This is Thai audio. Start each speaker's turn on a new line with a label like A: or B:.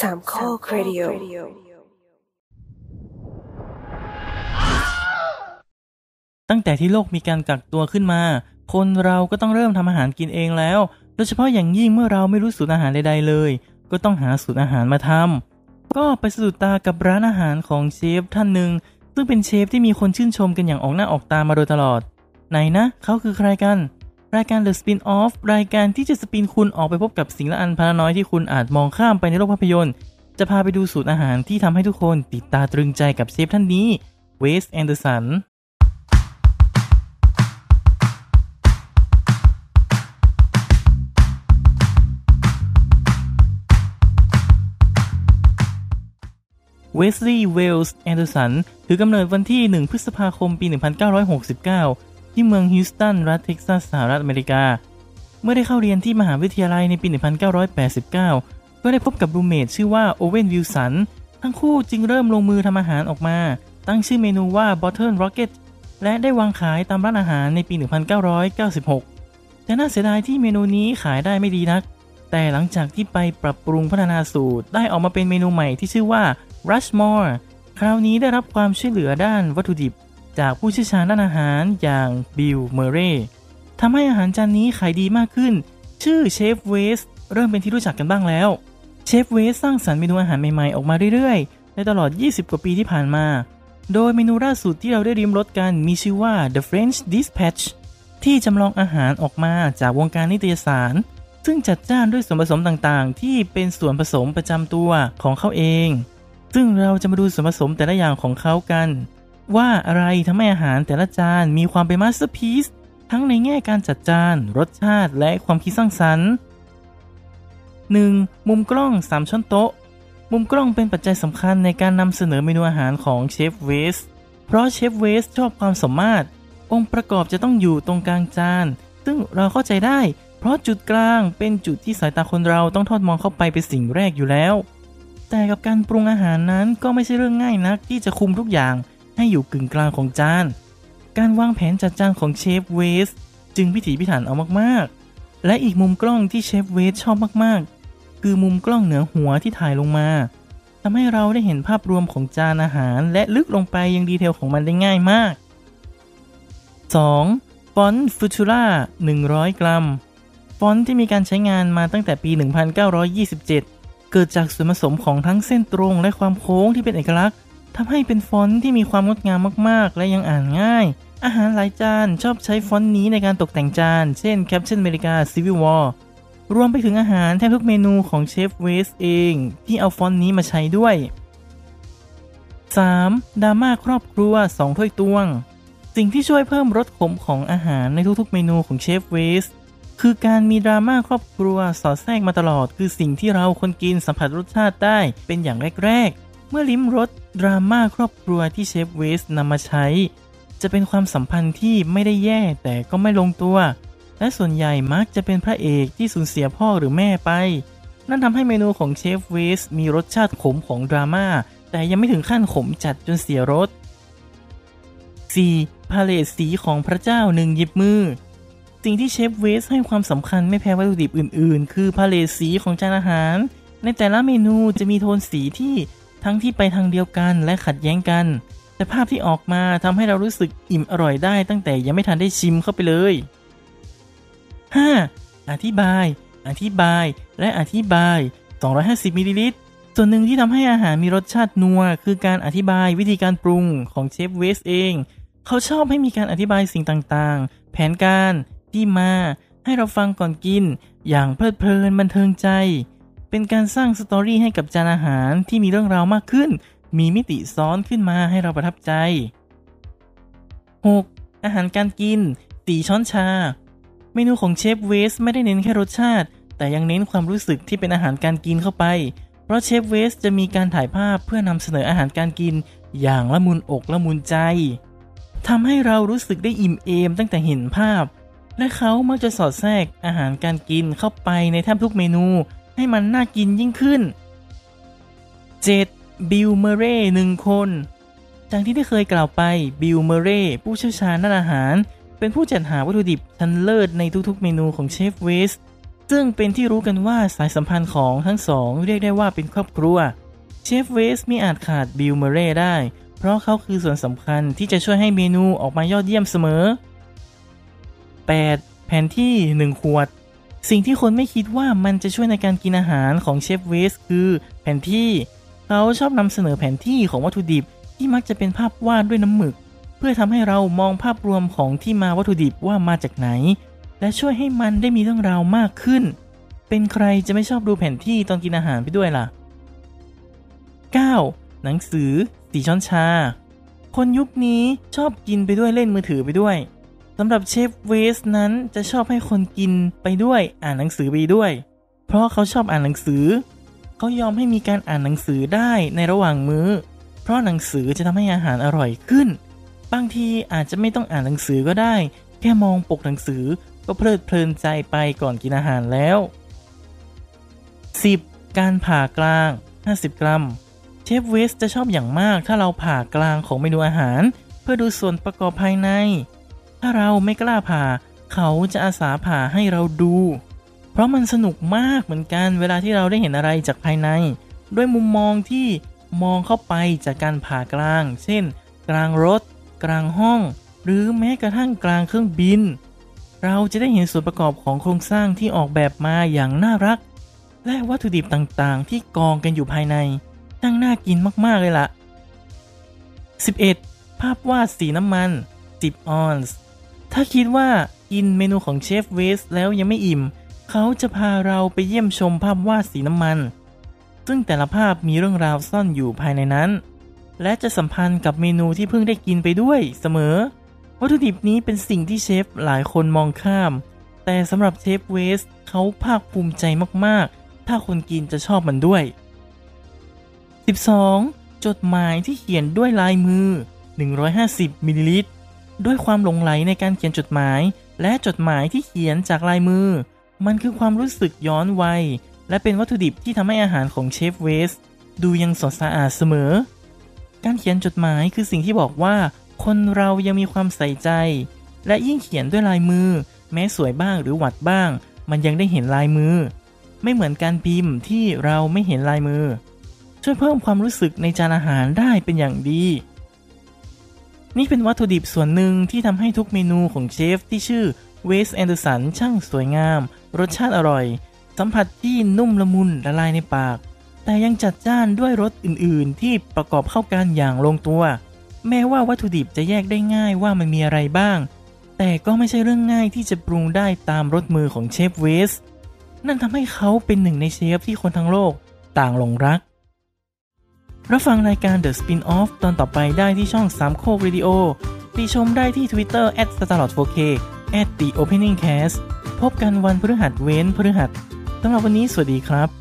A: สามข้อครดิโอ
B: ตั้งแต่ที่โลกมีการกักตัวขึ้นมา คนเราก็ต้องเริ่มทำอาหารกินเองแล้ว โดยเฉพาะอย่างยิ่งเมื่อเราไม่รู้สูตรอาหารใดๆเลย ก็ต้องหาสูตรอาหารมาทำก็ไปสะดุดตากับร้านอาหารของเชฟท่านหนึ่งซึ่งเป็นเชฟที่มีคนชื่นชมกันอย่างออกหน้าออกตามาโดยตลอด ไหนนะเขาคือใครกัน รายการ The Spin Off รายการที่จะสปินคุณออกไปพบกับสิ่งละอันพนน้อยที่คุณอาจมองข้ามไปในโลกภาพยนตร์ จะพาไปดูสูตรอาหารที่ทำให้ทุกคนติดตาตรึงใจกับเชฟท่านนี้เวสแอนเดอร์สันเวสลีย์เวลส์แอนเดอร์สันถือกำเนิดวันที่ 1 พฤษภาคม ปี 1969 ที่เมืองฮิวสตัน รัฐเท็กซัส สหรัฐอเมริกา เมื่อได้เข้าเรียนที่มหาวิทยาลัยในปี 1989 ก็ได้พบกับรูเมทชื่อว่าโอเวนวิลสัน ทั้งคู่จึงเริ่มลงมือทำอาหารออกมา ตั้งชื่อเมนูว่า Bottle Rocket และได้วางขายตามร้านอาหารในปี 1996 แต่น่าเสียดายที่เมนูนี้ขายได้ไม่ดีนัก แต่หลังจากที่ไปปรับปรุงพัฒนาสูตร ได้ออกมาเป็นเมนูใหม่ที่ชื่อว่า Rushmore คราวนี้ได้รับความช่วยเหลือด้านวัตถุดิบ จากผู้เชี่ยวชาญด้านอาหารอย่างบิลเมเรย์ทำให้อาหารจานนี้ขายดีมากขึ้น ชื่อเชฟเวสเริ่มเป็นที่รู้จักกันบ้างแล้ว เชฟเวสสร้างสรรค์เมนูอาหารใหม่ๆ ออกมาเรื่อยๆ ในตลอด 20 กว่าปีที่ผ่านมา โดยเมนูล่าสุดที่เราได้ลิ้มรสกันมีชื่อว่า The French Dispatch ที่จำลองอาหารออกมาจากวงการนิตยสาร ซึ่งจัดจ้านด้วยส่วนผสมต่างๆ ที่เป็นส่วนผสมประจำตัวของเขาเอง ซึ่งเราจะมาดูส่วนผสมแต่ละอย่างของเขากัน ว่าอะไรทำให้อาหารแต่ละจานมีความเป็น masterpiece ทั้งในแง่การจัดจาน รสชาติและความคิดสร้างสรรค์ 1. มุมกล้อง 3ช้อนโต๊ะ มุมกล้องเป็นปัจจัยสำคัญในการนำเสนอเมนูอาหารของเชฟเวส เพราะเชฟเวสชอบความสมมาตรองค์ประกอบจะต้องอยู่ตรงกลางจาน ซึ่งเราเข้าใจได้ เพราะจุดกลางเป็นจุดที่สายตาคนเราต้องทอดมองเข้าไปเป็นสิ่งแรกอยู่แล้ว แต่กับการปรุงอาหารนั้นก็ไม่ใช่เรื่องง่ายนักที่จะคุมทุกอย่าง ให้อยู่กึ่งกลางของจาน การวางแผนจัดจานของเชฟเวสจึงพิถีพิถันเอามากๆ และอีกมุมกล้องที่เชฟเวสชอบมากๆ คือมุมกล้องเหนือหัวที่ถ่ายลงมาทำให้เราได้เห็นภาพรวมของจานอาหาร และลึกลงไปยังดีเทลของมันได้ง่ายมาก 2. ฟอนต์ฟูตูล่า100 กรัม ฟอนต์ที่มีการใช้งานมาตั้งแต่ปี 1927 เกิดจากส่วนผสมของทั้งเส้นตรงและความโค้งที่เป็นเอกลักษณ์ ทำให้เป็นฟอนต์ที่มีความงดงามมากๆ และยังอ่านง่าย อาหารหลายจานชอบใช้ฟอนต์นี้ในการตกแต่งจาน เช่น Captain America Civil War รวมไปถึงอาหารแทบทุกเมนูของเชฟเวสเอง ที่เอาฟอนต์นี้มาใช้ด้วย 3. ดราม่าครอบครัว 2 ถ้วยตวง สิ่งที่ช่วยเพิ่มรสขมของอาหารในทุกๆ เมนูของเชฟเวสคือการมีดราม่าครอบครัวสอดแทรกมาตลอด คือสิ่งที่เราคนกินสัมผัสรสชาติได้เป็นอย่างแรกๆ เมื่อลิ้มรสดราม่าครอบครัวที่เชฟเวสนำมาใช้ จะเป็นความสัมพันธ์ที่ไม่ได้แย่แต่ก็ไม่ลงตัว และส่วนใหญ่มักจะเป็นพระเอกที่สูญเสียพ่อหรือแม่ไป นั่นทำให้เมนูของเชฟเวสมีรสชาติขมของดราม่าแต่ยังไม่ถึงขั้นขมจัดจนเสียรส 4. palette สีของพระเจ้าหนึ่งหยิบมือ สิ่งที่เชฟเวสให้ความสำคัญไม่แพ้วัตถุดิบอื่น ๆ คือ palette สีของจานอาหาร ในแต่ละเมนูจะมีโทนสีที่ ทั้งที่ไปทางเดียวกันและขัดแย้งกัน แต่ภาพที่ออกมาทำให้เรารู้สึกอิ่มอร่อยได้ตั้งแต่ยังไม่ทันได้ชิมเข้าไปเลย 5. อธิบาย อธิบาย และอธิบาย 250มิลลิลิตร ส่วนหนึ่งที่ทำให้อาหารมีรสชาตินัว คือการอธิบายวิธีการปรุงของเชฟเวสเอง เขาชอบให้มีการอธิบายสิ่งต่างๆ แผนการ ที่มา ให้เราฟังก่อนกิน อย่างเพลิดเพลินบันเทิงใจ เป็นการสร้าง story ให้กับจานอาหารที่มีเรื่องราวมากขึ้น มีมิติซ้อนขึ้นมาให้เราประทับใจ 6. อาหารการกินสี่ช้อนชา เมนูของเชฟเวสไม่ได้เน้นแค่รสชาติ แต่ยังเน้นความรู้สึกที่เป็นอาหารการกินเข้าไป เพราะเชฟเวสจะมีการถ่ายภาพเพื่อนำเสนออาหารการกิน อย่างละมุนอกละมุนใจทำให้เรารู้สึกได้อิ่มเอมตั้งแต่เห็นภาพ และเขามักจะสอดแทรกอาหารการกินเข้าไปในแทบทุกเมนู ให้มันน่ากินยิ่งขึ้น 7. บิลเมเรย์หนึ่งคนจากที่ได้เคยกล่าวไปบิลเมเร่ผู้เชี่ยวชาญด้านอาหาร เป็นผู้จัดหาวัตถุดิบชั้นเลิศในทุกๆเมนูของเชฟเวสซึ่งเป็นที่รู้กันว่าสายสัมพันธ์ของทั้งสองเรียกได้ว่าเป็นครอบครัวเชฟเวสไม่อาจขาดบิลเมเร่ได้ เพราะเขาคือส่วนสำคัญที่จะช่วยให้เมนูออกมายอดเยี่ยมเสมอ 8. แผนที่ 1 ขวด สิ่งที่คนไม่คิดว่ามันจะช่วยในการกินอาหารของเชฟเวสคือแผนที่เขาชอบนำเสนอแผนที่ของวัตถุดิบที่มักจะเป็นภาพวาดด้วยน้ำหมึก เพื่อทำให้เรามองภาพรวมของที่มาวัตถุดิบว่ามาจากไหน และช่วยให้มันได้มีเรื่องราวมากขึ้น เป็นใครจะไม่ชอบดูแผนที่ตอนกินอาหารไปด้วยล่ะ 9. หนังสือสีช้อนชา คนยุคนี้ชอบกินไปด้วยเล่นมือถือไปด้วย สำหรับเชฟเวสนั้นจะชอบให้คนกินไปด้วยอ่านหนังสือไปด้วย เพราะเขาชอบอ่านหนังสือ เขายอมให้มีการอ่านหนังสือได้ในระหว่างมื้อ เพราะหนังสือจะทำให้อาหารอร่อยขึ้น บางทีอาจจะไม่ต้องอ่านหนังสือก็ได้ แค่มองปกหนังสือก็เพลิดเพลินใจไปก่อนกินอาหารแล้ว 10. การผ่ากลาง 50 กรัม เชฟเวสจะชอบอย่างมากถ้าเราผ่ากลางของเมนูอาหาร เพื่อดูส่วนประกอบภายใน ถ้าเราไม่กล้าผ่า เขาจะอาสาผ่าให้เราดู เพราะมันสนุกมากเหมือนกันเวลาที่เราได้เห็นอะไรจากภายใน ด้วยมุมมองที่มองเข้าไปจากการผ่ากลาง เช่น กลางรถ กลางห้อง หรือแม้กระทั่งกลางเครื่องบิน เราจะได้เห็นส่วนประกอบของโครงสร้างที่ออกแบบมาอย่างน่ารัก และวัตถุดิบต่างๆ ที่กองกันอยู่ภายในช่างน่ากินมากๆเลยละ่ะ 11. ภาพวาดสีน้ำมัน 10 ออนซ์ ถ้าคิดว่ากินเมนูของเชฟเวสแล้วยังไม่อิ่ม เขาจะพาเราไปเยี่ยมชมภาพวาดสีน้ำมัน ซึ่งแต่ละภาพมีเรื่องราวซ่อนอยู่ภายในนั้น และจะสัมพันธ์กับเมนูที่เพิ่งได้กินไปด้วยเสมอ วัตถุดิบนี้เป็นสิ่งที่เชฟหลายคนมองข้าม แต่สำหรับเชฟเวสเขาภาคภูมิใจมากๆ ถ้าคนกินจะชอบมันด้วย 12. จดหมายที่เขียนด้วยลายมือ 150มิลลิลิตร ด้วยความหลงไหลในการเขียนจดหมาย และจดหมายที่เขียนจากลายมือ มันคือความรู้สึกย้อนวัย และเป็นวัตถุดิบที่ทำให้อาหารของเชฟเวส ดูยังสดสะอาดเสมอ การเขียนจดหมายคือสิ่งที่บอกว่า คนเรายังมีความใส่ใจ และยิ่งเขียนด้วยลายมือ แม้สวยบ้างหรือหวัดบ้าง มันยังได้เห็นลายมือ ไม่เหมือนการพิมพ์ที่เราไม่เห็นลายมือ ช่วยเพิ่มความรู้สึกในจานอาหารได้เป็นอย่างดี นี่เป็นวัตถุดิบส่วนหนึ่งที่ทำให้ทุกเมนูของเชฟที่ชื่อเวสแอนเดอร์สันช่างสวยงาม รสชาติอร่อย สัมผัสที่นุ่มละมุนละลายในปาก แต่ยังจัดจ้านด้วยรสอื่นๆ ที่ประกอบเข้ากันอย่างลงตัว แม้ว่าวัตถุดิบจะแยกได้ง่ายว่ามันมีอะไรบ้าง แต่ก็ไม่ใช่เรื่องง่ายที่จะปรุงได้ตามรสมือของเชฟเวสนั่นทำให้เขาเป็นหนึ่งในเชฟที่คนทั้งโลกต่างหลงรัก รับฟังรายการ The Spin-off ตอนต่อไปได้ที่ช่องสามโคกวิดีโอติชมได้ที่ Twitter at starlord4k at the opening cast พบกันวันพฤหัสเว้นพฤหัสสำหรับวันนี้สวัสดีครับ